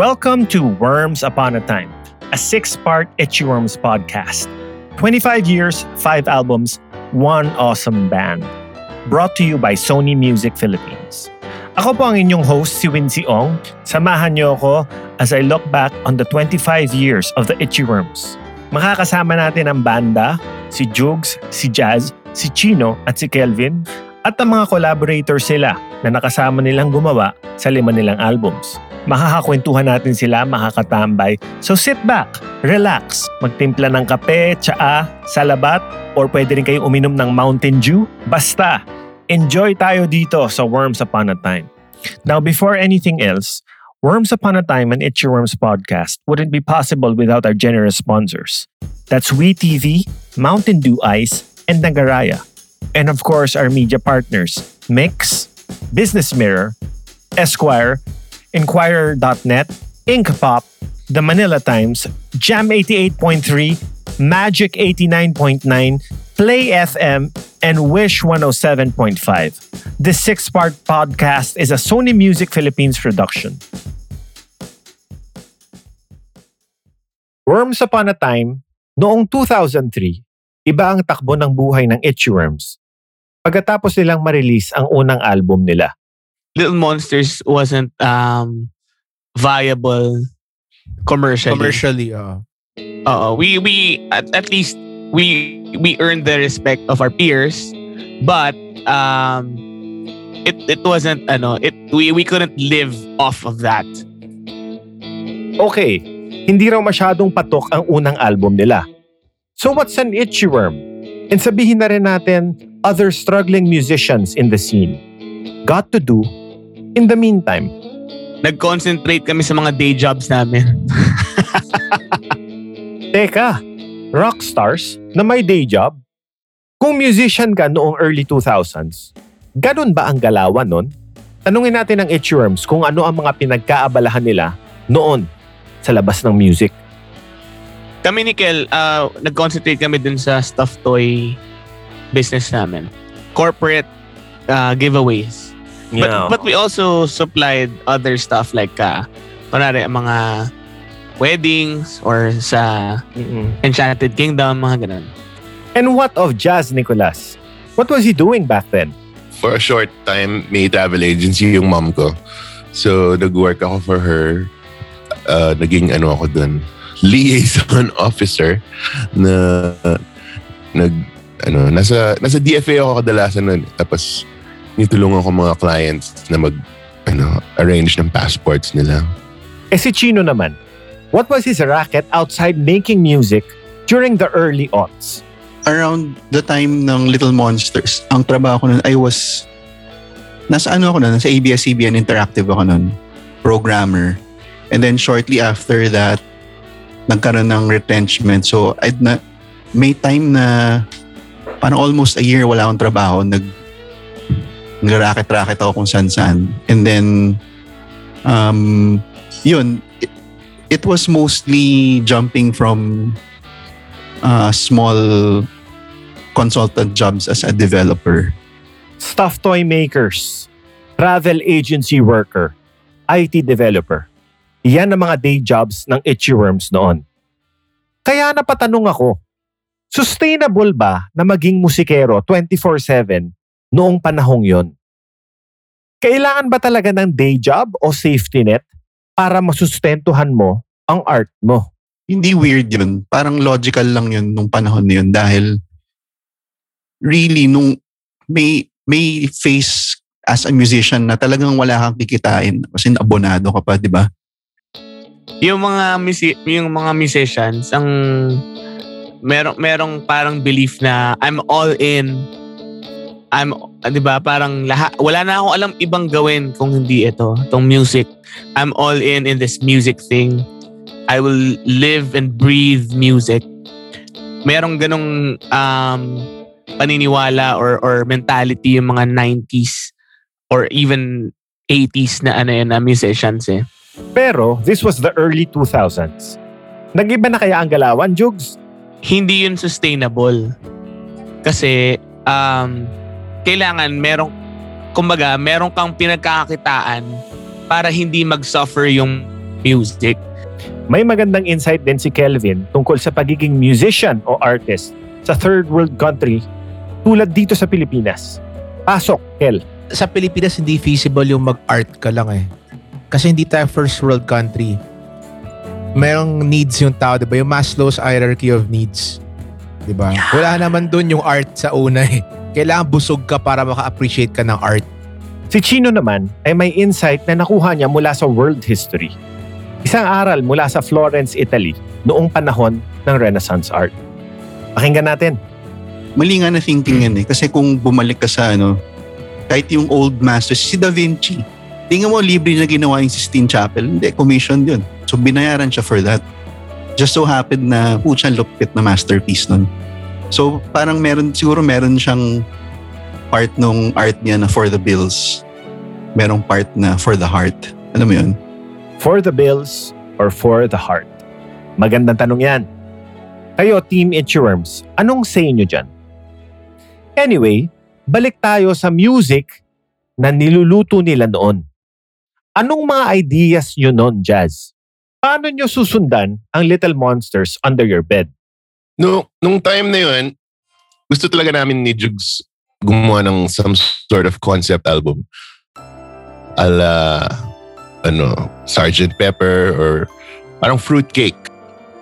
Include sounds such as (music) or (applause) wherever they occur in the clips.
Welcome to Worms Upon a Time, a six part Itchy Worms podcast. 25 years, 5 albums, one awesome band. Brought to you by Sony Music Philippines. Ako po ang inyong host, si Wincy Ong. Samahan niyo ako as I look back on the 25 years of the Itchy Worms. Makakasama natin ang banda, si Jugs, si Jazz, si Chino at si Kelvin at ang mga collaborators sila na nakasama nilang gumawa sa lima nilang albums. Makakakwentuhan natin sila makakatambay. So sit back, relax, magtimpla ng kape, tsaa, salabat, or pwede rin kayong uminom ng Mountain Dew. Basta, enjoy tayo dito sa Worms Upon a Time. Now, before anything else, Worms Upon a Time and Itchy Worms podcast wouldn't be possible without our generous sponsors. That's WeTV, Mountain Dew Ice, and Nagaraya. And of course, our media partners, Mix, Business Mirror, Esquire, Inquirer.net, Inkpop, The Manila Times, Jam 88.3, Magic 89.9, Play FM, and Wish 107.5. This six-part podcast is a Sony Music Philippines production. Worms Upon a Time, noong 2003, iba ang takbo ng buhay ng Itchy Worms. Pagkatapos nilang ma-release ang unang album nila. Little Monsters wasn't um viable commercially. Commercially, uh, Oo, we we at, at least we we earned the respect of our peers, but um it it wasn't ano, it we we couldn't live off of that. Okay, hindi raw masyadong patok ang unang album nila. So what's an itchy worm? And sabihin na rin natin other struggling musicians in the scene. Got to do in the meantime. Nag-concentrate kami sa mga day jobs namin. (laughs) Teka, rock stars na may day job? Kung musician ka noong early 2000s, ganun ba ang galawan nun? Tanungin natin ang Itchy Worms kung ano ang mga pinagkaabalahan nila noon sa labas ng music. kami ni Kel, uh, nag-concentrate kami dun sa stuffed toy business namin. Corporate uh, giveaways. But, but we also supplied other stuff like uh, kunwari, mga weddings or sa Mm-mm. Enchanted Kingdom, mga ganun. And what of Jazz Nicolas? What was he doing back then? for a short time, may travel agency yung mom ko. So, nag-work ako for her. Uh, naging ano ako dun, (laughs) liaison officer na nag ano nasa nasa DFA ako kadalasan nun tapos nitulungan ko mga clients na mag ano arrange ng passports nila Eh si Chino naman, what was his racket outside making music during the early aughts? around the time ng Little Monsters, ang trabaho ko nun, I was, nasa ano ako nun, nasa ABS-CBN Interactive ako nun, programmer. And then shortly after that, nagkaroon ng retrenchment. So, I'd na, may time na parang almost a year wala akong trabaho. Nag, nag-racket-racket ako kung saan-saan. And then, um, yun, it, it was mostly jumping from uh, small consultant jobs as a developer. Stuffed toy makers, travel agency worker, IT developer. Yan ang mga day jobs ng Itchy Worms noon. Kaya napatanong ako, sustainable ba na maging musikero 24-7 noong panahong yon? Kailangan ba talaga ng day job o safety net para masustentuhan mo ang art mo? Hindi weird yun. Parang logical lang yun nung panahon na yun dahil really nung may may face as a musician na talagang wala kang kikitain kasi abonado ka pa, di ba? Yung mga musi- yung mga musicians ang merong merong parang belief na I'm all in. I'm ah, 'di ba parang lahat wala na akong alam ibang gawin kung hindi ito, tong music. I'm all in in this music thing. I will live and breathe music. Merong ganong um, paniniwala or or mentality yung mga 90s or even 80s na ano yun na musicians eh. Pero this was the early 2000s. Nag-iba na kaya ang galawan, Jugs? hindi yun sustainable. Kasi um, kailangan merong kumbaga meron kang pinagkakakitaan para hindi mag-suffer yung music. May magandang insight din si Kelvin tungkol sa pagiging musician o artist sa third world country tulad dito sa Pilipinas. Pasok, Kel. Sa Pilipinas, hindi feasible yung mag-art ka lang eh. Kasi hindi tayo first world country. Merong needs yung tao, di ba? Yung Maslow's hierarchy of needs. Di ba? Wala naman dun yung art sa una eh. Kailangan busog ka para maka-appreciate ka ng art. Si Chino naman ay may insight na nakuha niya mula sa world history. Isang aral mula sa Florence, Italy noong panahon ng Renaissance art. Pakinggan natin. Mali nga na thinking yan eh. Kasi kung bumalik ka sa ano, kahit yung old masters, si Da Vinci, tingnan mo libre na ginawa yung Sistine Chapel. Hindi, commission yun. So binayaran siya for that. Just so happened na putya lupit na masterpiece nun. So parang meron, siguro meron siyang part nung art niya na for the bills. Merong part na for the heart. Alam mo yun? For the bills or for the heart? Magandang tanong yan. Kayo, Team Itchyworms, anong say nyo dyan? Anyway, balik tayo sa music na niluluto nila noon. Anong mga ideas nyo noon, Jazz? Paano nyo susundan ang Little Monsters under your bed? No, nung time na yun, gusto talaga namin ni Jugs gumawa ng some sort of concept album. Ala, ano, Sgt. Pepper or parang fruitcake.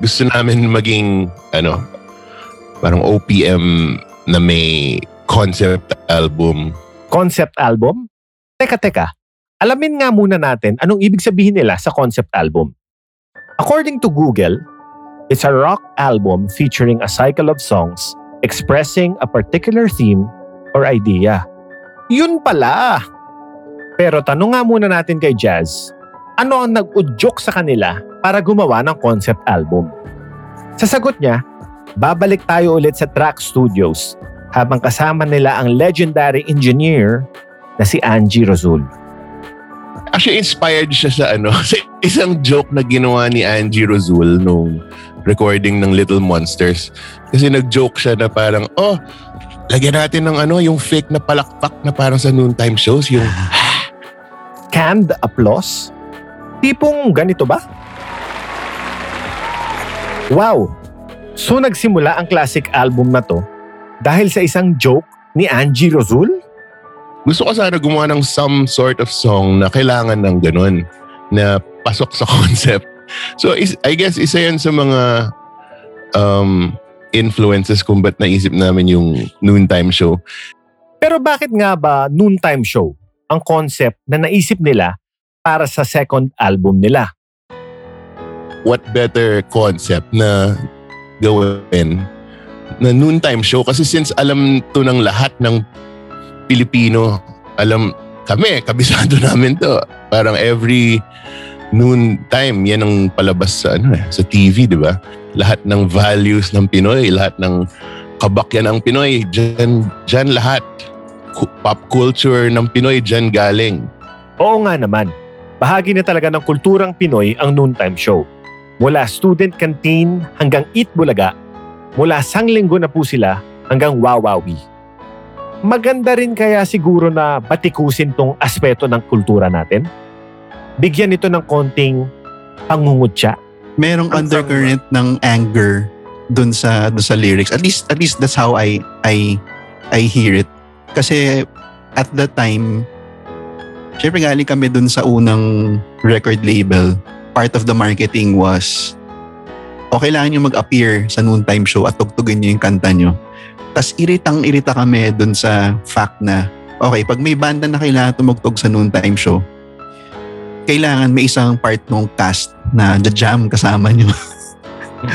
Gusto namin maging, ano, parang OPM na may concept album. Concept album? Teka, teka. Alamin nga muna natin anong ibig sabihin nila sa concept album. According to Google, it's a rock album featuring a cycle of songs expressing a particular theme or idea. Yun pala! Pero tanong nga muna natin kay Jazz, ano ang nag-udyok sa kanila para gumawa ng concept album? Sa sagot niya, babalik tayo ulit sa Track Studios habang kasama nila ang legendary engineer na si Angie Rozul. Actually, inspired siya sa ano, (laughs) sa isang joke na ginawa ni Angie Rozul nung recording ng Little Monsters. Kasi nag-joke siya na parang, oh, lagyan natin ng ano, yung fake na palakpak na parang sa noontime shows, yung (sighs) Canned applause? Tipong ganito ba? Wow! So nagsimula ang classic album na to dahil sa isang joke ni Angie Rozul? gusto ko sana gumawa ng some sort of song na kailangan ng ganun na pasok sa (laughs) concept. So is, I guess isa yan sa mga um, influences kung ba't naisip namin yung noontime show. Pero bakit nga ba noontime show ang concept na naisip nila para sa second album nila? What better concept na gawin na noontime show kasi since alam to ng lahat ng Pilipino, alam kami, kabisado (laughs) namin to. Parang every noon time, yan ang palabas sa ano eh, sa TV, di ba? Lahat ng values ng Pinoy, lahat ng kabakyan ng Pinoy, dyan, dyan lahat. Pop culture ng Pinoy, dyan galing. Oo nga naman, bahagi na talaga ng kulturang Pinoy ang noontime show. Mula student canteen hanggang Eat Bulaga, mula sanglinggo na po sila hanggang Wawawi. Maganda rin kaya siguro na batikusin tong aspeto ng kultura natin? Bigyan ito ng konting pangungutya. merong Ang undercurrent ng anger dun sa dun sa lyrics. At least at least that's how I I I hear it. Kasi at that time syempre galing kami dun sa unang record label. Part of the marketing was o kailangan nyo mag-appear sa noontime show at tugtugin nyo yung kanta nyo. Tapos iritang-irita kami dun sa fact na okay, pag may banda na kailangan tumugtog sa noontime show, kailangan may isang part ng cast na jam kasama nyo.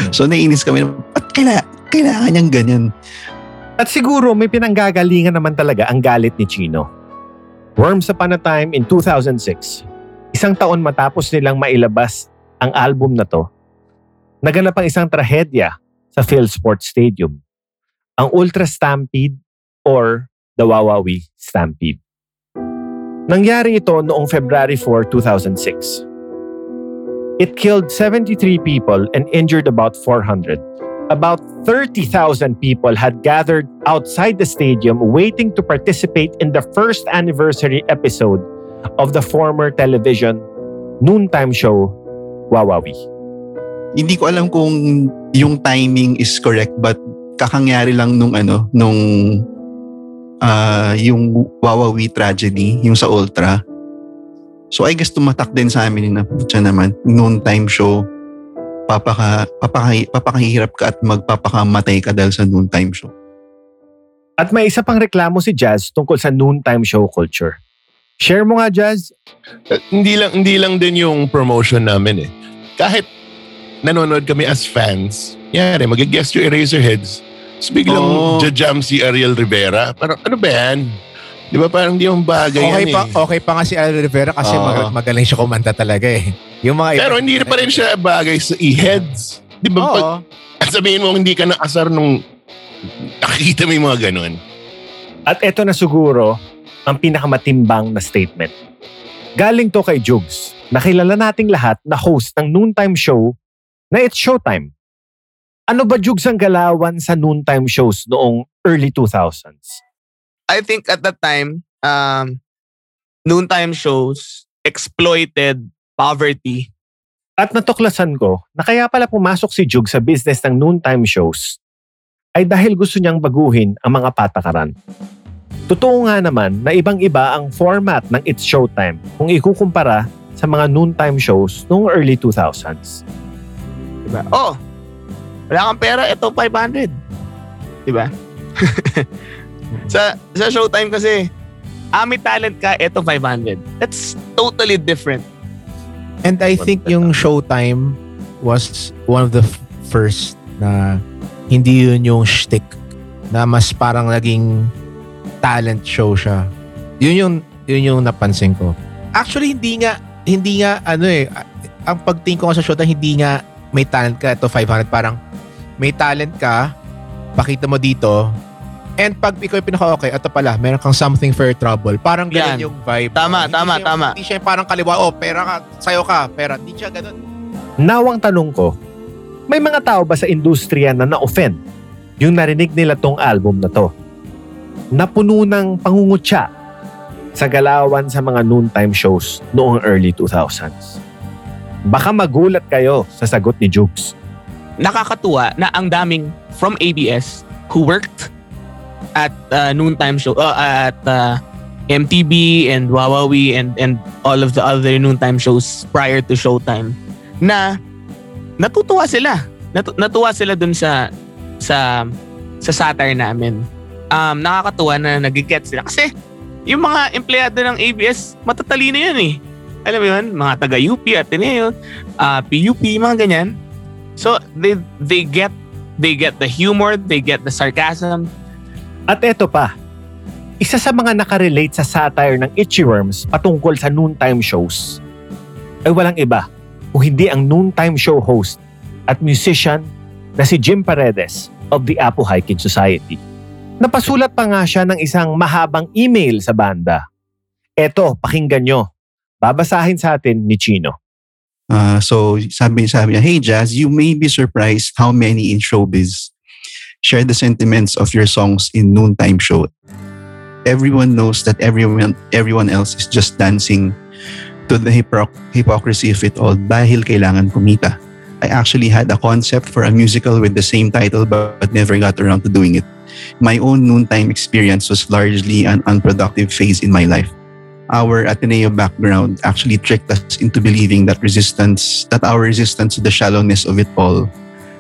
so naiinis kami, at kaila, kailangan niyang ganyan. At siguro may pinanggagalingan naman talaga ang galit ni Chino. Worms Upon a Time in 2006, isang taon matapos nilang mailabas ang album na to, naganap ang isang trahedya sa Philsport Stadium. Ang Ultra Stampede or the Wawawi Stampede. Nangyari ito noong February 4, 2006. It killed 73 people and injured about 400 about 30,000 people had gathered outside the stadium waiting to participate in the first anniversary episode of the former television noontime show Wawawi. Hindi ko alam kung yung timing is correct but kakangyari lang nung ano, nung ah, yung Wawawi tragedy, yung sa Ultra. So I guess tumatak din sa amin na putya naman, noon time show, papaka, papaka, papakahirap ka at magpapakamatay ka dahil sa noon time show. At may isa pang reklamo si Jazz tungkol sa noontime show culture. Share mo nga, Jazz. Uh, hindi lang hindi lang din yung promotion namin eh. Kahit nanonood kami as fans, yari, mag-guest yung Eraserheads. Tapos biglang Oo. jajam si Ariel Rivera. Parang ano ba yan? Di ba parang di yung bagay Okay yan pa, eh. okay pa nga si Al Rivera kasi Oo. mag- magaling siya kumanta talaga eh. Yung mga Pero hindi na pa rin siya bagay sa e-heads. Di ba? Oo. Pag sabihin mo hindi ka nakasar nung nakikita mo yung mga ganun. At eto na siguro ang pinakamatimbang na statement. Galing to kay Jugs, nakilala nating lahat na host ng noontime show na It's Showtime. Ano ba Jugs ang galawan sa noontime shows noong early 2000s? I think at that time, um, noontime shows exploited poverty. At natuklasan ko na kaya pala pumasok si Jug sa business ng noontime shows ay dahil gusto niyang baguhin ang mga patakaran. Totoo nga naman na ibang-iba ang format ng It's Showtime kung ikukumpara sa mga noontime shows noong early 2000s. Diba? Oh, wala kang pera, ito 500. Diba? (laughs) sa, sa showtime kasi, ah, may talent ka, ito 500. That's totally different. And I think yung Showtime was one of the f- first na hindi yun yung shtick na mas parang naging talent show siya. Yun yung yun yung napansin ko. Actually hindi nga hindi nga ano eh ang pagtingin ko sa Showtime hindi nga may talent ka ito 500 parang may talent ka pakita mo dito and pag ikaw yung pinaka okay ito pala meron kang something for your trouble parang ganun Yan. yung vibe Tama, Hindi tama, siya- tama. hindi siya yung parang kaliwa oh pera ka sayo ka pera hindi siya ganun Nawang tanong ko, may mga tao ba sa industriya na na-offend yung narinig nila tong album na to? Napuno ng pangungutya sa galawan sa mga noontime shows noong early 2000s. Baka magulat kayo sa sagot ni Jukes. Nakakatuwa na ang daming from ABS who worked at uh, noontime show, uh, at uh, MTV and Wawawi and and all of the other noontime shows prior to Showtime na natutuwa sila. Natu- natuwa sila dun sa sa sa satire namin. Um, nakakatuwa na nag-get sila. Kasi yung mga empleyado ng ABS, matatalino yun eh. Alam mo yun? Mga taga-UP, Ateneo, uh, PUP, mga ganyan. So, they they get they get the humor, they get the sarcasm. At eto pa, isa sa mga nakarelate sa satire ng Itchy Worms patungkol sa noontime shows ay walang iba kung hindi ang noontime show host at musician na si Jim Paredes of the Apo Hiking Society. Napasulat pa nga siya ng isang mahabang email sa banda. Eto, pakinggan nyo. Babasahin sa atin ni Chino. Uh, so sabi, sabi niya, Hey Jazz, you may be surprised how many in showbiz share the sentiments of your songs in noontime show. Everyone knows that everyone everyone else is just dancing to the hypocr- hypocrisy of it all dahil kailangan kumita. I actually had a concept for a musical with the same title but never got around to doing it. My own noontime experience was largely an unproductive phase in my life our Ateneo background actually tricked us into believing that resistance, that our resistance to the shallowness of it all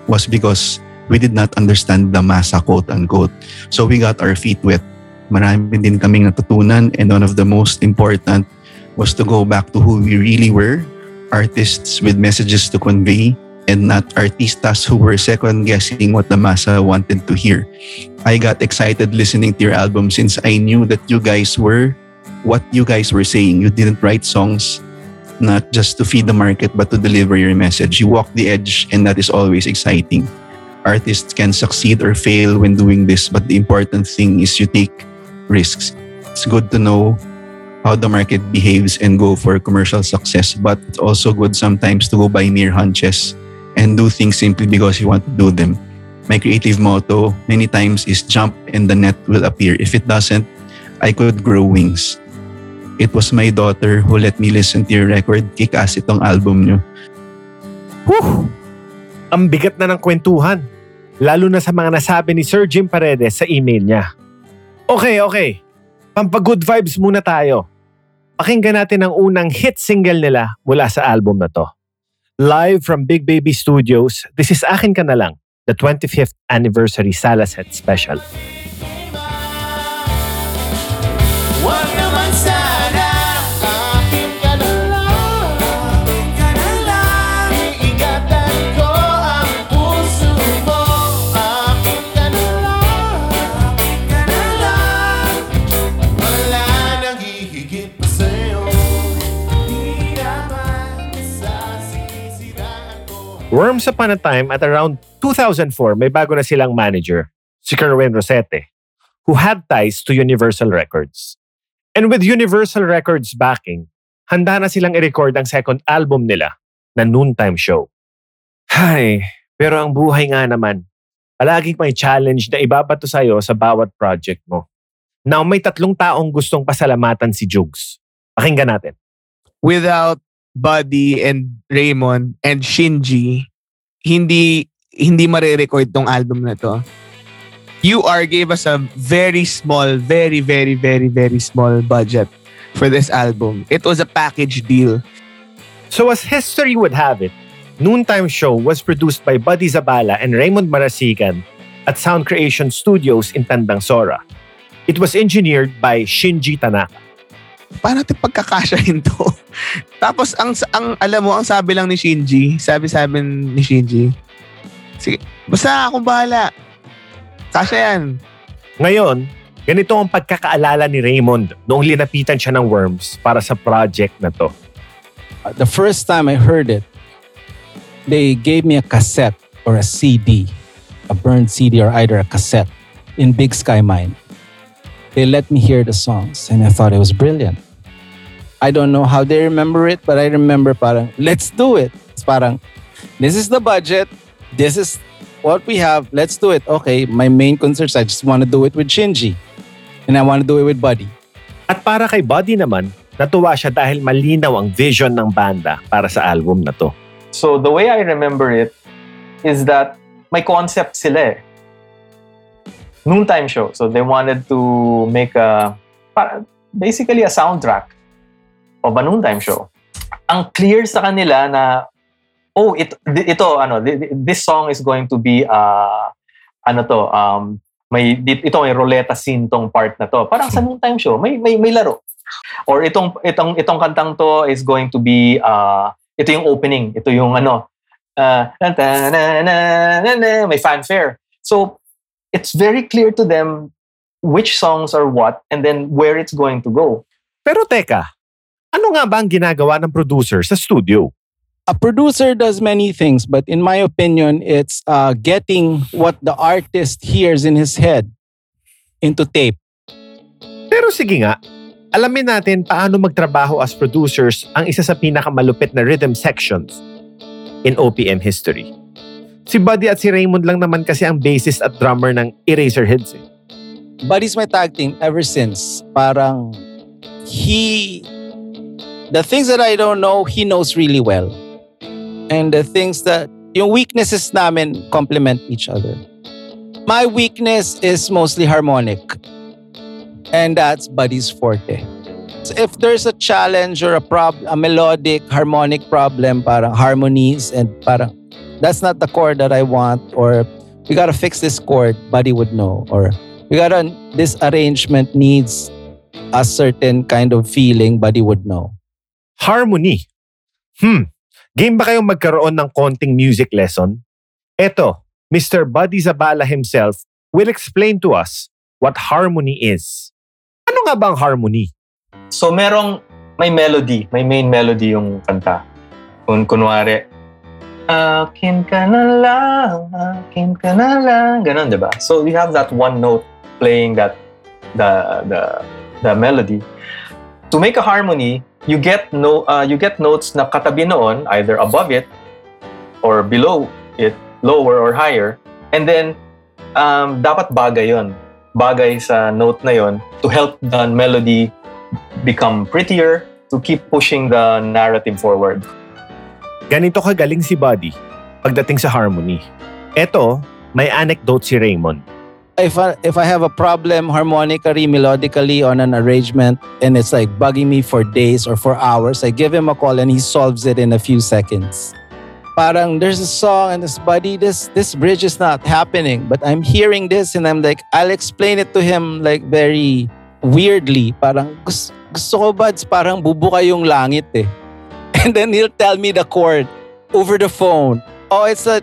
was because we did not understand the masa, quote unquote. So we got our feet wet. Marami din kaming natutunan and one of the most important was to go back to who we really were, artists with messages to convey and not artistas who were second guessing what the masa wanted to hear. I got excited listening to your album since I knew that you guys were what you guys were saying. You didn't write songs not just to feed the market, but to deliver your message. You walk the edge, and that is always exciting. Artists can succeed or fail when doing this, but the important thing is you take risks. It's good to know how the market behaves and go for commercial success, but it's also good sometimes to go by mere hunches and do things simply because you want to do them. My creative motto many times is jump and the net will appear. If it doesn't, I could grow wings. It was my daughter who let me listen to your record. Kick-ass itong album nyo. Whew! Ang bigat na ng kwentuhan. Lalo na sa mga nasabi ni Sir Jim Paredes sa email niya. Okay, okay. Pampag-good vibes muna tayo. Pakinggan natin ang unang hit single nila mula sa album na to. Live from Big Baby Studios, this is Akin Ka Na Lang, the 25th Anniversary Salaset Special. Worms Upon a Time at around 2004, may bago na silang manager, si Kerwin Rosete, who had ties to Universal Records. And with Universal Records backing, handa na silang i-record ang second album nila na Noontime Show. Hay, pero ang buhay nga naman, palaging may challenge na ibabato sa'yo sa bawat project mo. Now, may tatlong taong gustong pasalamatan si Jugs. Pakinggan natin. Without Buddy and Raymond and Shinji, hindi hindi mare-record tong album na to. UR gave us a very small, very, very, very, very small budget for this album. It was a package deal. So as history would have it, Noontime Show was produced by Buddy Zabala and Raymond Marasigan at Sound Creation Studios in Tandang Sora. It was engineered by Shinji Tanaka. Paano natin pagkakasyahin to? (laughs) Tapos, ang, ang, alam mo, ang sabi lang ni Shinji, sabi-sabi ni Shinji, sige, basta akong bahala. Kasya yan. Ngayon, ganito ang pagkakaalala ni Raymond noong linapitan siya ng Worms para sa project na to. Uh, the first time I heard it, they gave me a cassette or a CD, a burned CD or either a cassette in Big Sky Mine. They let me hear the songs and I thought it was brilliant. I don't know how they remember it, but I remember parang, let's do it. It's parang, this is the budget, this is what we have, let's do it. Okay, my main concerns, I just want to do it with Shinji. And I want to do it with Buddy. At para kay Buddy naman, natuwa siya dahil malinaw ang vision ng banda para sa album na to. So the way I remember it is that may concept sila eh. Noontime show. So they wanted to make a basically a soundtrack of a noontime show. Ang clear sa kanila na oh ito ito ano thi- thi- this song is going to be uh ano to um may ito may roleta scene tong part na to. Parang sa noontime show may may may laro. Or itong itong itong kantang to is going to be uh ito yung opening, ito yung ano uh, may fanfare. So it's very clear to them which songs are what and then where it's going to go. Pero teka, ano nga ba ang ginagawa ng producer sa studio? a producer does many things, but in my opinion, it's uh, getting what the artist hears in his head into tape. Pero sige nga, alamin natin paano magtrabaho as producers ang isa sa pinakamalupit na rhythm sections in OPM history. Si Buddy at si Raymond lang naman kasi ang bassist at drummer ng Eraserheads eh. Buddy's my tag team ever since. Parang he, the things that I don't know, he knows really well. And the things that, yung weaknesses namin complement each other. My weakness is mostly harmonic. And that's Buddy's forte. So if there's a challenge or a prob a melodic harmonic problem, parang harmonies and parang that's not the chord that I want or we gotta fix this chord, Buddy would know. Or we gotta this arrangement needs a certain kind of feeling, Buddy would know. Harmony. Hmm, game ba kayong magkaroon ng konting music lesson? Eto, Mr. Buddy Zabala himself will explain to us what harmony is. Ano nga ba ang harmony? So merong may melody, may main melody yung kanta. Kung kunwari, Akin ka na lang, akin ka na lang, ganun, di ba? So you have that one note playing that the the the melody. To make a harmony, you get no uh, you get notes na katabi noon, either above it or below it, lower or higher, and then um, dapat bagay yon bagay sa note na yon to help the melody become prettier to keep pushing the narrative forward. Ganito kagaling si Buddy pagdating sa harmony. Eto, may anecdote si Raymond. if I, if I have a problem harmonically, melodically on an arrangement and it's like bugging me for days or for hours, I give him a call and he solves it in a few seconds. Parang there's a song and this buddy, this this bridge is not happening, but I'm hearing this and I'm like, I'll explain it to him like very weirdly. Parang gusto, ko buds, parang bubuka yung langit eh. (laughs) And then he'll tell me the chord over the phone. Oh, it's a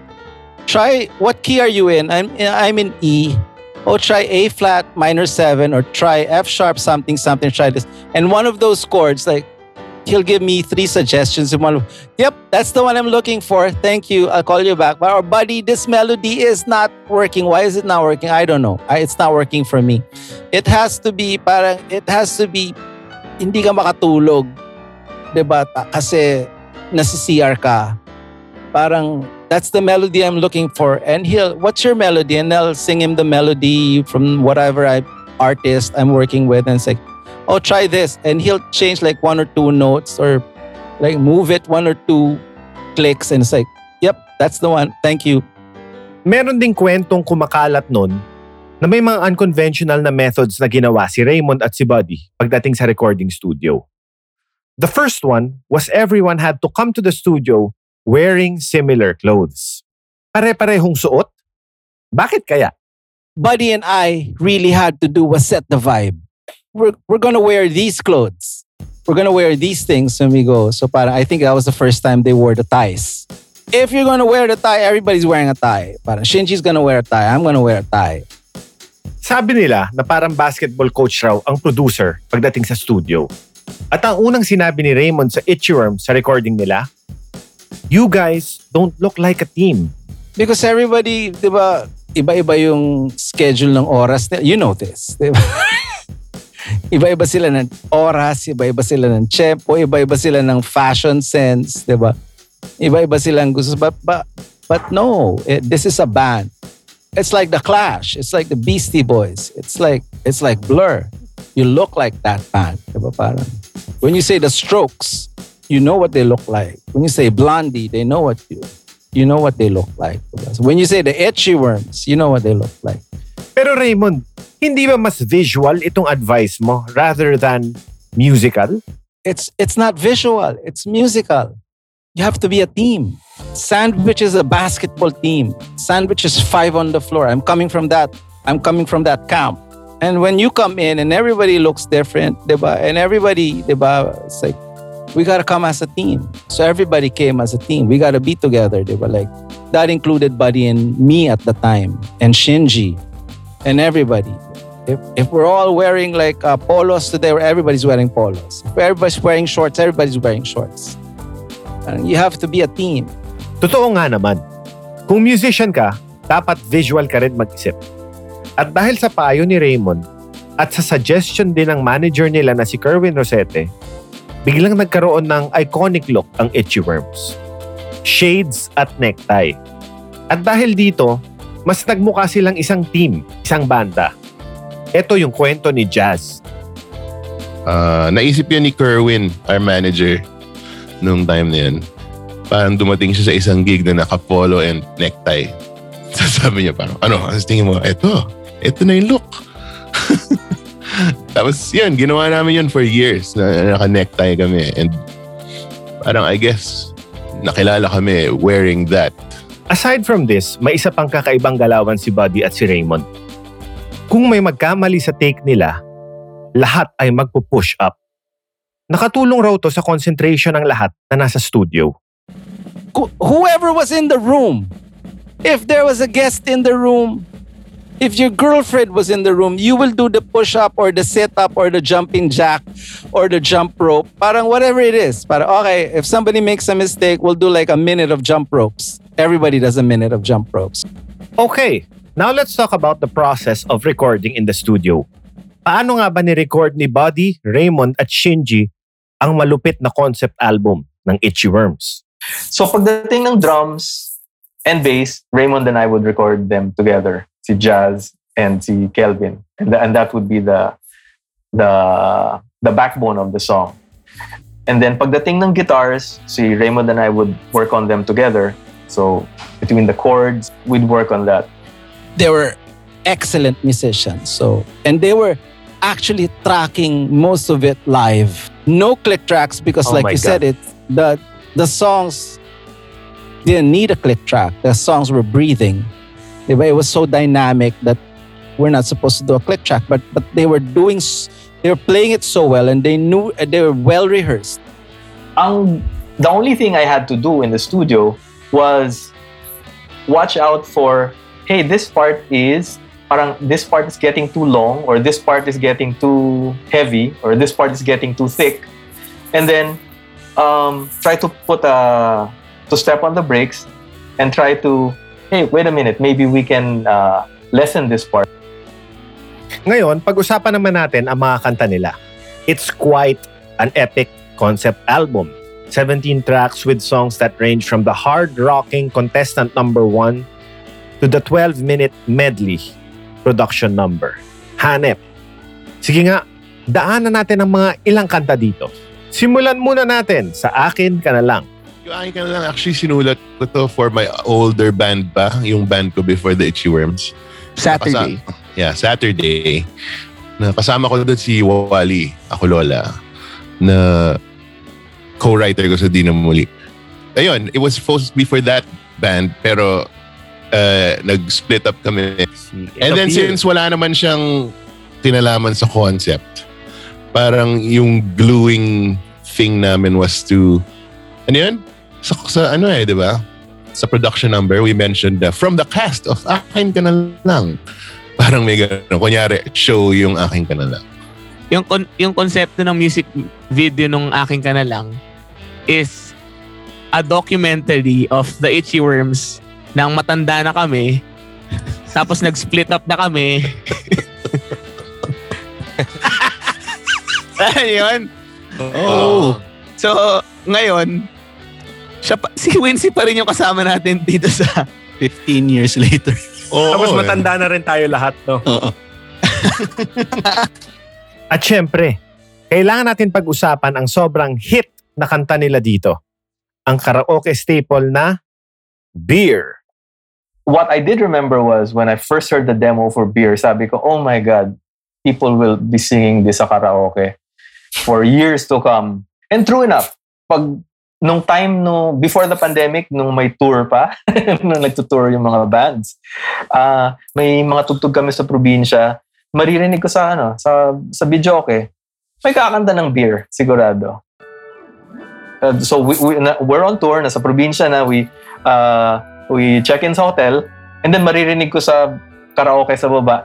try what key are you in? I'm I'm in E. Oh, try A flat minor seven or try F sharp something something. Try this, and one of those chords, like he'll give me three suggestions. And one, yep, that's the one I'm looking for. Thank you. I'll call you back. But, or buddy, this melody is not working. Why is it not working? I don't know. I, it's not working for me. It has to be parang it has to be hindi ka makatulog. 'Di ba? Ta- Kasi nasi-CR ka. Parang that's the melody I'm looking for. And he'll, what's your melody? And I'll sing him the melody from whatever I artist I'm working with. And it's like, oh, try this. And he'll change like one or two notes or like move it one or two clicks. And it's like, yep, that's the one. Thank you. Meron ding kwentong kumakalat nun na may mga unconventional na methods na ginawa si Raymond at si Buddy pagdating sa recording studio. The first one was everyone had to come to the studio wearing similar clothes. Pare-parehong suot? Bakit kaya? Buddy and I really had to do was set the vibe. We're, we're gonna wear these clothes. We're gonna wear these things when we go. So para I think that was the first time they wore the ties. If you're gonna wear the tie, everybody's wearing a tie. Para Shinji's gonna wear a tie. I'm gonna wear a tie. Sabi nila na parang basketball coach raw ang producer pagdating sa studio. At ang unang sinabi ni Raymond sa Itchy Worm sa recording nila, You guys don't look like a team. Because everybody, di ba, iba-iba yung schedule ng oras. You know this. Di ba? (laughs) iba-iba sila ng oras, iba-iba sila ng tempo, iba-iba sila ng fashion sense, di ba? Iba-iba silang gusto. But, but, but no, it, this is a band. It's like The Clash. It's like the Beastie Boys. It's like, it's like Blur. You look like that band. Di ba? Parang, when you say The Strokes, you know what they look like. When you say Blondie, they know what you you know what they look like. When you say the Etchy Worms, you know what they look like. Pero Raymond, hindi ba mas visual itong advice mo rather than musical? It's it's not visual, it's musical. You have to be a team. Sandwich is a basketball team. Sandwich is five on the floor. I'm coming from that. I'm coming from that camp. And when you come in and everybody looks different, diba? And everybody, diba? It's like we gotta come as a team. So everybody came as a team. We gotta be together. They were like that included Buddy and me at the time, and Shinji, and everybody. If, if we're all wearing like uh, polos today, where everybody's wearing polos. If everybody's wearing shorts, everybody's wearing shorts. And you have to be a team. Totoo nga naman. Kung musician ka, dapat visual ka rin mag-isip. At dahil sa payo ni Raymond at sa suggestion din ng manager nila na si Kerwin Rosete, biglang nagkaroon ng iconic look ang Itchy Worms. Shades at necktie. At dahil dito, mas nagmukha silang isang team, isang banda. Ito yung kwento ni Jazz. Ah, naisip yun ni Kerwin, our manager, nung time na yun. Parang dumating siya sa isang gig na naka-polo and necktie. (laughs) Sasabi niya parang, ano, ang tingin mo, eto, eto na yung look. (laughs) Tapos yun, ginawa namin yun for years na naka-necktie kami. And parang I guess, nakilala kami wearing that. Aside from this, may isa pang kakaibang galawan si Buddy at si Raymond. Kung may magkamali sa take nila, lahat ay magpo-push up. Nakatulong raw to sa concentration ng lahat na nasa studio. Who- Whoever was in the room, if there was a guest in the room, if your girlfriend was in the room, you will do the push up or the sit up or the jumping jack or the jump rope. Parang whatever it is. Parang, okay, if somebody makes a mistake, we'll do like a minute of jump ropes. Everybody does a minute of jump ropes. Okay, now let's talk about the process of recording in the studio. Paano nga ba ni-record ni Buddy, Raymond at Shinji ang malupit na concept album ng Itchy Worms? So pagdating ng drums and bass, Raymond and I would record them together. Si Jazz and si Kelvin. And, and that would be the the the backbone of the song. And then pagdating ng guitars, si Raymond and I would work on them together. So between the chords, we'd work on that. they were excellent musicians. So, and they were actually tracking most of it live. No click tracks because, Oh like you said, it the the songs didn't need a click track. The songs were breathing. It, it was so dynamic that we're not supposed to do a click track, but but they were doing. They were playing it so well, and they knew uh, they were well rehearsed. Ang, the only thing I had to do in the studio was watch out for, hey, this part is parang this part is getting too long or this part is getting too heavy or this part is getting too thick. And then um, try to put a to step on the brakes and try to hey, wait a minute, maybe we can uh, lessen this part. Ngayon, pag-usapan naman natin ang mga kanta nila. It's quite an epic concept album. 17 tracks with songs that range from the hard-rocking contestant number 1 to the 12-minute medley production number. Hanep. Sige nga, daanan natin ang mga ilang kanta dito. Simulan muna natin sa Akin Ka Na Lang. Akin ka na lang, actually sinulat ko to for my older band pa, yung band ko before the Itchy Worms. Saturday. Yeah, Saturday. Na kasama ko doon si Wally, ako Lola, na co-writer ko sa Di Na Muli. Ayun, it was supposed to be for that band, pero uh, nag-split up kami. And then since wala naman siyang tinalaman sa concept, parang yung gluing thing namin was to, ano yun? Sa, sa ano eh, di ba? Sa production number, we mentioned the, from the cast of Akin Ka Na Lang. Parang may gano'n. Kunyari, show yung Akin Ka Na Lang. Yung, kon- yung konsepto ng music video nung aking ka na lang is a documentary of the Itchy Worms nang matanda na kami (laughs) tapos nag-split up na kami. (laughs) Ayun. Oh. So, ngayon, siya pa, si Wincy pa rin yung kasama natin dito sa 15 years later. (laughs) Oo, Tapos eh. matanda na rin tayo lahat, no? Oo. At syempre, kailangan natin pag-usapan ang sobrang hit na kanta nila dito. Ang karaoke staple na Beer. what I did remember was when I first heard the demo for Beer, sabi ko, oh my God, people will be singing this sa karaoke for years to come. And true enough, pag nung time no before the pandemic nung may tour pa (laughs) nung nagtutour yung mga bands ah may mga tugtog kami sa probinsya. Maririnig ko sa ano sa sa video okay may kakanta ng beer sigurado. Uh, so we, we na, we're on tour nasa probinsya na we uh, we check in sa hotel and then maririnig ko sa karaoke sa baba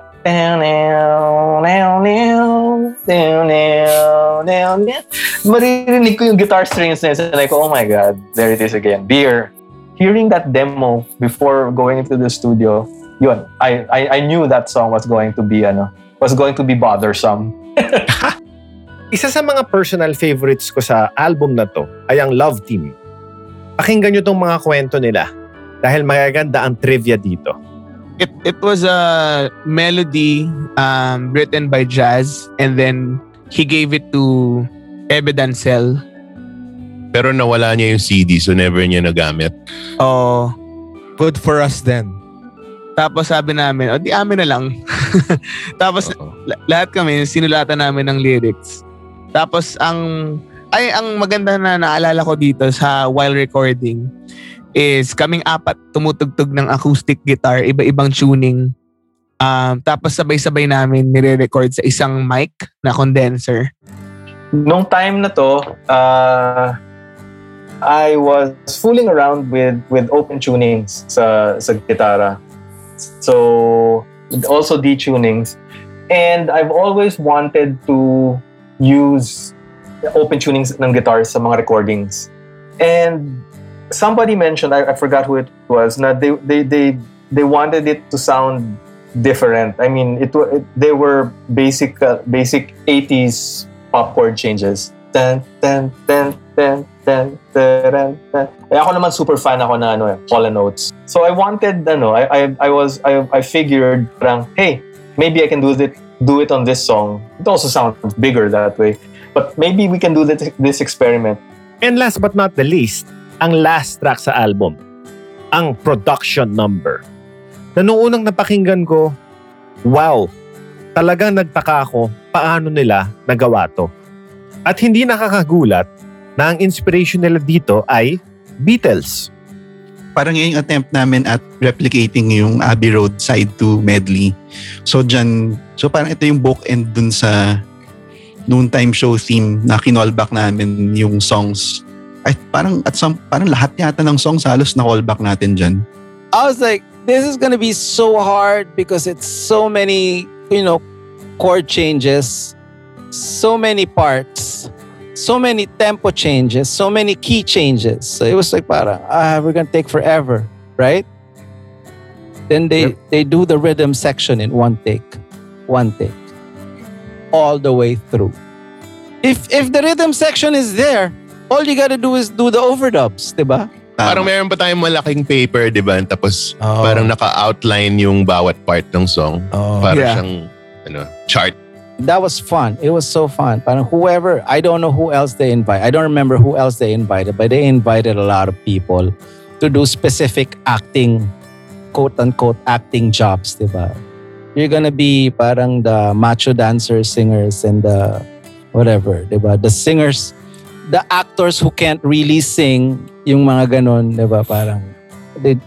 maririnig ko yung guitar strings na yun. go oh my god there it is again beer hearing that demo before going into the studio yun I, I I knew that song was going to be ano was going to be bothersome (laughs) Isa sa mga personal favorites ko sa album na to ay ang Love Team. Pakinggan nyo tong mga kwento nila dahil magaganda ang trivia dito. It it was a melody um, written by Jazz and then he gave it to Ebe Dancel. Pero nawala niya yung CD so never niya nagamit. Oh, Good for us then. tapos sabi namin, o di amin na lang. (laughs) tapos la- lahat kami sinulatan namin ng lyrics. Tapos ang ay ang maganda na naalala ko dito sa while recording is kaming apat tumutugtog ng acoustic guitar, iba-ibang tuning. Um, tapos sabay-sabay namin nire-record sa isang mic na condenser. nung time na to, uh, I was fooling around with with open tunings sa sa gitara. So also detunings. And I've always wanted to use open tunings ng guitars sa mga recordings. And somebody mentioned, I, I forgot who it was, na they, they, they, they wanted it to sound different. I mean, it, it they were basic uh, basic 80s pop chord changes. Tan, tan, tan, tan, tan, taran, tan. Eh, ako naman super fan ako na ano eh, Hall Oates. So I wanted ano, I I, I was I, I figured hey, maybe I can do it do it on this song. It also sounds bigger that way. But maybe we can do this, this experiment. And last but not the least, ang last track sa album, ang production number. Na nung unang napakinggan ko, wow, talagang nagtaka ako paano nila nagawa to. At hindi nakakagulat na ang inspiration nila dito ay Beatles. Parang yung attempt namin at replicating yung Abbey Road side to medley. So dyan, so parang ito yung bookend dun sa noontime show theme na kinallback namin yung songs. Ay, parang at some, parang lahat yata ng songs halos na callback natin. I was like, this is gonna be so hard because it's so many, you know, chord changes, so many parts, so many tempo changes, so many key changes. So it was like, para, ah, we're gonna take forever, right? Then they they do the rhythm section in one take, one take, all the way through. If if the rhythm section is there, all you gotta do is do the overdubs, diba? Tama. Parang meron pa tayong malaking paper, di ba? Tapos Oh. parang naka-outline yung bawat part ng song. Oh. Para Yeah. siyang ano, chart. that was fun. It was so fun. Parang whoever, I don't know who else they invite. I don't remember who else they invited, but they invited a lot of people to do specific acting, quote unquote, acting jobs, diba? You're gonna be parang the macho dancers, singers, and the whatever, diba? The singers, the actors who can't really sing, yung mga ganon, diba? Parang, they,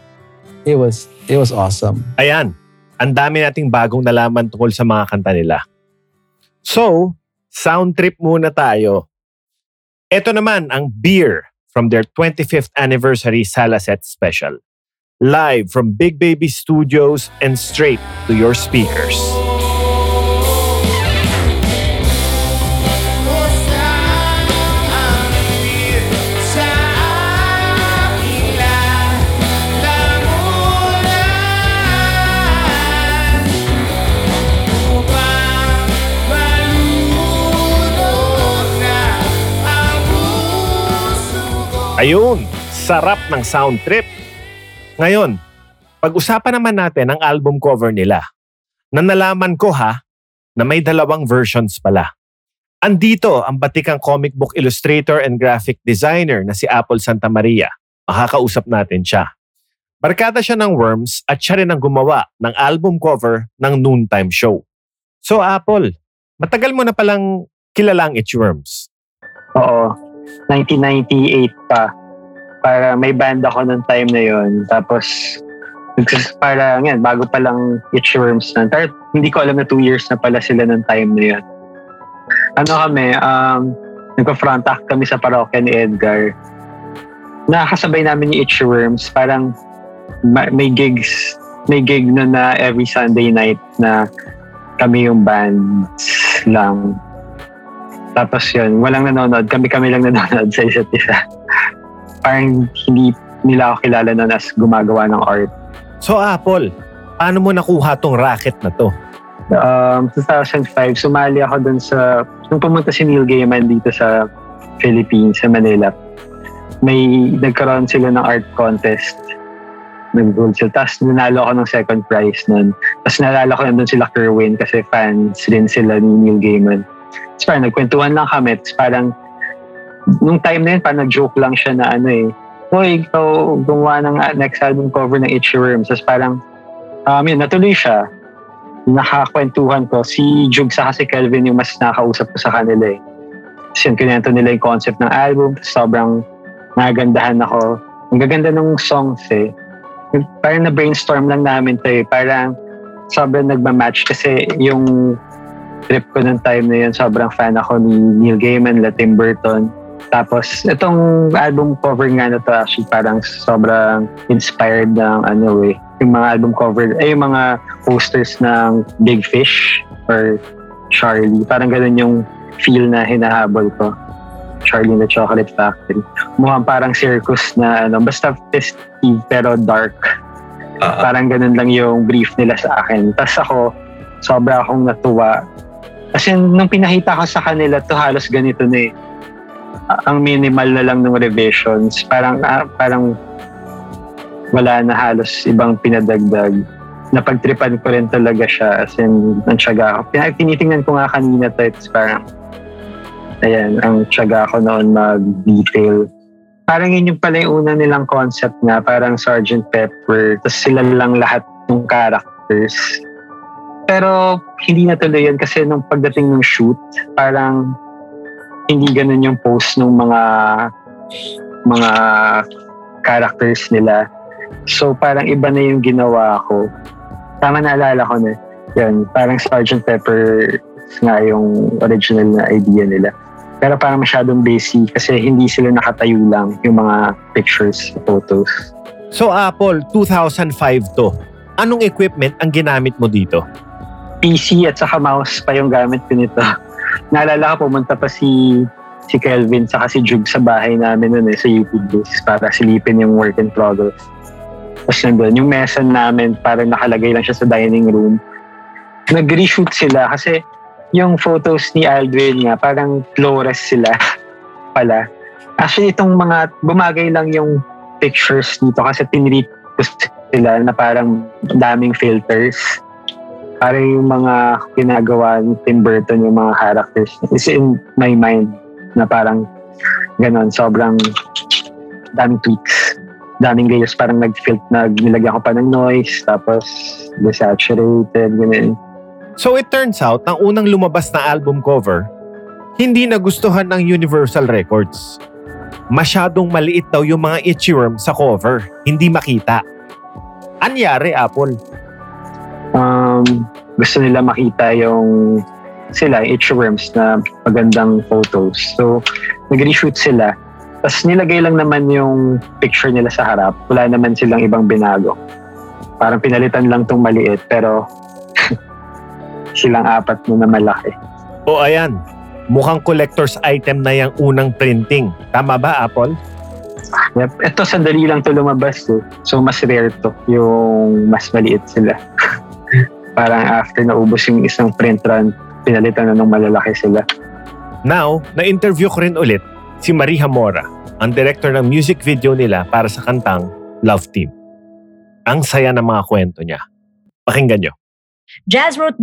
it was, it was awesome. Ayan, ang dami nating bagong nalaman tungkol sa mga kanta nila. So, sound trip muna tayo. Ito naman ang Beer from their 25th anniversary Salaset special. Live from Big Baby Studios and straight to your speakers. Ayun, sarap ng sound trip. Ngayon, pag-usapan naman natin ang album cover nila. Na nalaman ko ha, na may dalawang versions pala. Andito ang batikang comic book illustrator and graphic designer na si Apple Santa Maria. Makakausap natin siya. Barkada siya ng Worms at siya rin ang gumawa ng album cover ng Noontime Show. So Apple, matagal mo na palang kilalang Itchworms. Oo. 1998 pa. Para may band ako nung time na yon Tapos, para yan, bago pa lang Itchworms na. Pero hindi ko alam na two years na pala sila nung time na yun. Ano kami, um, nagpa-front act kami sa parokya ni Edgar. Nakakasabay namin yung Itchworms. Parang ma- may gigs, may gig na na every Sunday night na kami yung bands lang. Tapos yun, walang nanonood. Kami-kami lang (laughs) nanonood sa isa't isa. Parang hindi nila ako kilala noon as gumagawa ng art. So Apple, paano mo nakuha tong racket na to? Um, 2005, sumali ako dun sa... Nung pumunta si Neil Gaiman dito sa Philippines, sa Manila, may nagkaroon sila ng art contest. Nag-gold sila. Tapos nanalo ako ng second prize nun. Tapos nalala ko nandun sila Kerwin kasi fans rin sila ni Neil Gaiman. Tapos parang nagkwentuhan lang kami. Tapos parang nung time na yun, parang nag-joke lang siya na ano eh, Hoy, ikaw gumawa ng uh, next album cover ng Itchy-Worms. Tapos parang, um, yun, natuloy siya. Nakakwentuhan ko. Si Jug sa si Kelvin yung mas nakausap ko sa kanila eh. Tapos yun, kinento nila yung concept ng album. Sobrang nagandahan ako. Ang gaganda ng songs eh. Parang na-brainstorm lang namin to eh. Parang sobrang nagmamatch kasi yung trip ko nung time na yun, sobrang fan ako ni Neil Gaiman, la Tim Burton. Tapos, itong album cover nga na to actually parang sobrang inspired ng ano eh, yung mga album cover, ay yung mga posters ng Big Fish or Charlie. Parang ganun yung feel na hinahabol ko. Charlie and the Chocolate Factory. Mukhang parang circus na ano, basta festive pero dark. Parang ganun lang yung brief nila sa akin. Tapos ako, sobra akong natuwa. Kasi nung pinakita ko sa kanila, to halos ganito na eh. Ang minimal na lang ng revisions. Parang, ah, parang wala na halos ibang pinadagdag. Napagtripan ko rin talaga siya as in, ang tiyaga. Pina- Tinitingnan ko nga kanina to, it's parang Ayan, ang tiyaga ko noon mag-detail. Parang yun yung pala yung una nilang concept nga, parang Sgt. Pepper, tapos sila lang lahat ng characters. Pero hindi natuloy yun kasi nung pagdating ng shoot, parang hindi ganun yung post ng mga mga characters nila. So parang iba na yung ginawa ko. Tama naalala ko na. Yan, parang Sgt. Pepper nga yung original na idea nila. Pero parang masyadong basic kasi hindi sila nakatayo lang yung mga pictures, photos. So Apple, 2005 to. Anong equipment ang ginamit mo dito? PC at saka mouse pa yung gamit ko nito. (laughs) Naalala ko, pumunta pa si si Kelvin saka si Jug sa bahay namin noon eh, sa YouTube booth para silipin yung work in progress. Tapos nandun, yung mesa namin parang nakalagay lang siya sa dining room. Nag-reshoot sila kasi yung photos ni Aldrin nga, parang low-res sila (laughs) pala. Actually, itong mga, bumagay lang yung pictures dito kasi tinreat ko sila na parang daming filters. Parang yung mga ginagawa ni Tim Burton, yung mga characters is in my mind na parang ganon, sobrang daming tweaks. Daming layers, parang nag-filter, nag, nilagyan ko pa ng noise, tapos desaturated, ganun. So it turns out, ang unang lumabas na album cover, hindi nagustuhan ng Universal Records. Masyadong maliit daw yung mga itchyworm sa cover, hindi makita. Anyari, Apple? Um, gusto nila makita yung sila, itchworms na magandang photos. So, nag-reshoot sila. Tapos nilagay lang naman yung picture nila sa harap. Wala naman silang ibang binago. Parang pinalitan lang tong maliit pero (laughs) silang apat na malaki. O ayan, mukhang collector's item na yung unang printing. Tama ba, Apple? Yep. Ito, sandali lang to lumabas eh. So, mas rare to. Yung mas maliit sila. (laughs) Parang after naubos yung isang print run, pinalitan na ng malalaki sila. Now, na-interview ko rin ulit si Maria Mora, ang director ng music video nila para sa kantang Love Team. Ang saya ng mga kwento niya. Pakinggan nyo. Jazz wrote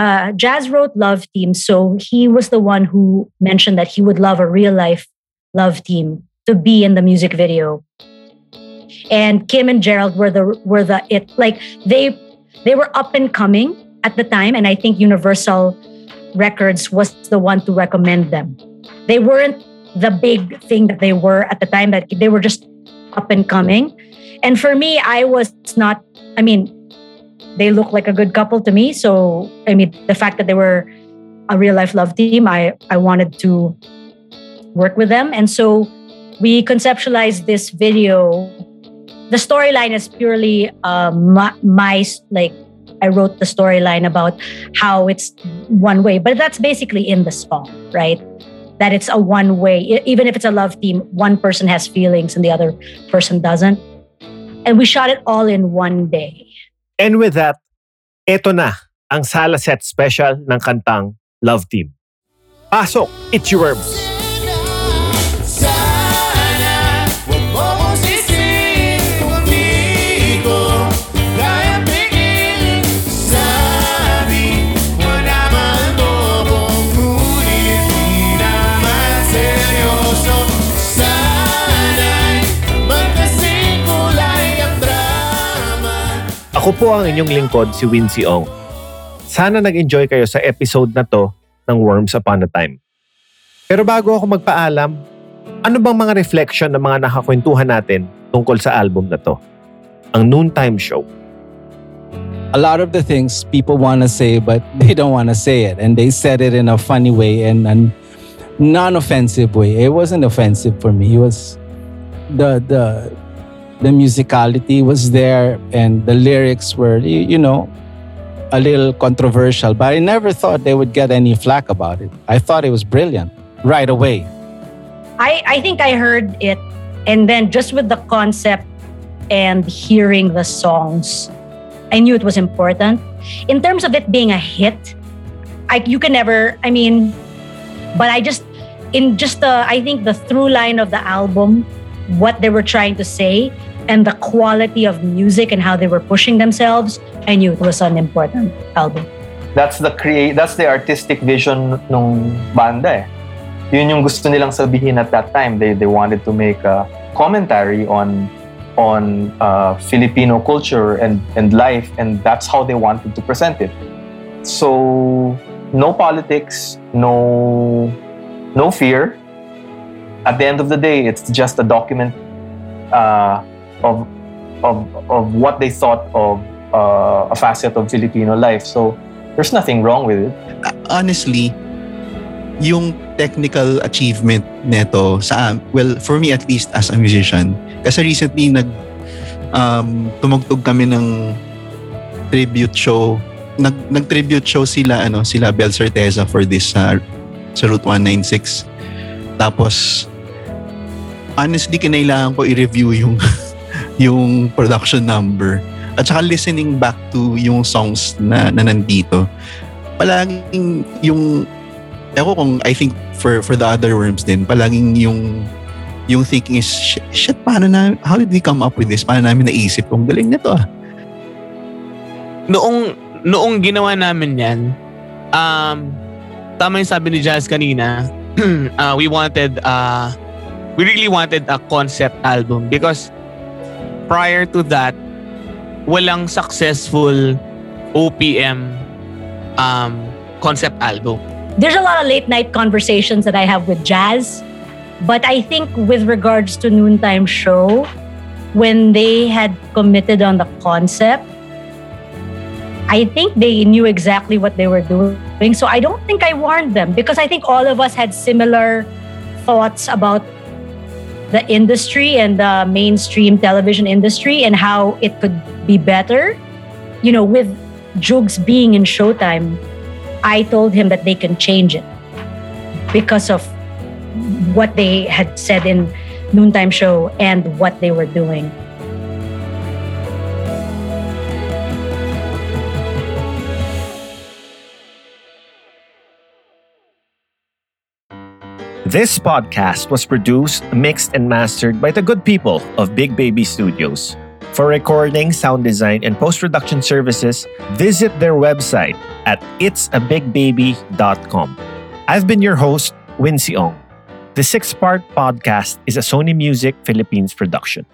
uh, Jazz wrote Love Team, so he was the one who mentioned that he would love a real life love team to be in the music video. And Kim and Gerald were the were the it like they they were up and coming at the time, and I think Universal Records was the one to recommend them. They weren't the big thing that they were at the time; that they were just up and coming. And for me, I was not. I mean, they look like a good couple to me. So I mean, the fact that they were a real life love team, I I wanted to work with them, and so we conceptualized this video. The storyline is purely uh, my, my like I wrote the storyline about how it's one way, but that's basically in the song, right? That it's a one way. Even if it's a love team, one person has feelings and the other person doesn't. And we shot it all in one day. And with that, eto na ang Sala Set Special ng kantang Love Team. Pasok, it's your worms. Ako po ang inyong lingkod, si Wincy Ong. Sana nag-enjoy kayo sa episode na to ng Worms Upon a Time. Pero bago ako magpaalam, ano bang mga reflection ng mga nakakwentuhan natin tungkol sa album na to? Ang Noontime Show. a lot of the things people want to say, but they don't want to say it. And they said it in a funny way and a non-offensive way. It wasn't offensive for me. It was the the the musicality was there and the lyrics were you, know a little controversial, but I never thought they would get any flack about it. I thought it was brilliant right away. I, I think I heard it and then just with the concept and hearing the songs, I knew it was important. In terms of it being a hit, I you can never, I mean, but I just in just the I think the through line of the album, what they were trying to say and the quality of music and how they were pushing themselves, I knew it was an important album. That's the create that's the artistic vision nung banda eh. yun yung gusto nilang sabihin at that time. They they wanted to make a commentary on on uh, Filipino culture and and life, and that's how they wanted to present it. So no politics, no no fear. At the end of the day, it's just a document uh, of of of what they thought of uh, a facet of Filipino life. So there's nothing wrong with it. Honestly, yung technical achievement neto sa well for me at least as a musician kasi recently nag um, tumugtog kami ng tribute show nag nag tribute show sila ano sila Bel Certeza for this uh, sa Route 196 tapos honestly kinailangan ko i-review yung (laughs) yung production number at saka listening back to yung songs na, na nandito. Palaging yung ako kung I think for for the other worms din palaging yung yung thinking is shit, paano na how did we come up with this? Paano namin naisip kung galing nito ah? Noong noong ginawa namin yan, um, tama yung sabi ni Jazz kanina, (clears throat) uh, we wanted, uh, we really wanted a concept album because prior to that, walang successful OPM um, concept album. There's a lot of late night conversations that I have with Jazz, but I think with regards to Noontime Show, when they had committed on the concept, I think they knew exactly what they were doing. So I don't think I warned them because I think all of us had similar thoughts about the industry and the mainstream television industry and how it could be better. You know, with Jugs being in Showtime, I told him that they can change it because of what they had said in Noontime Show and what they were doing. This podcast was produced, mixed, and mastered by the good people of Big Baby Studios. For recording, sound design, and post production services, visit their website at itsabigbaby.com. I've been your host, Wincy Ong. The six part podcast is a Sony Music Philippines production.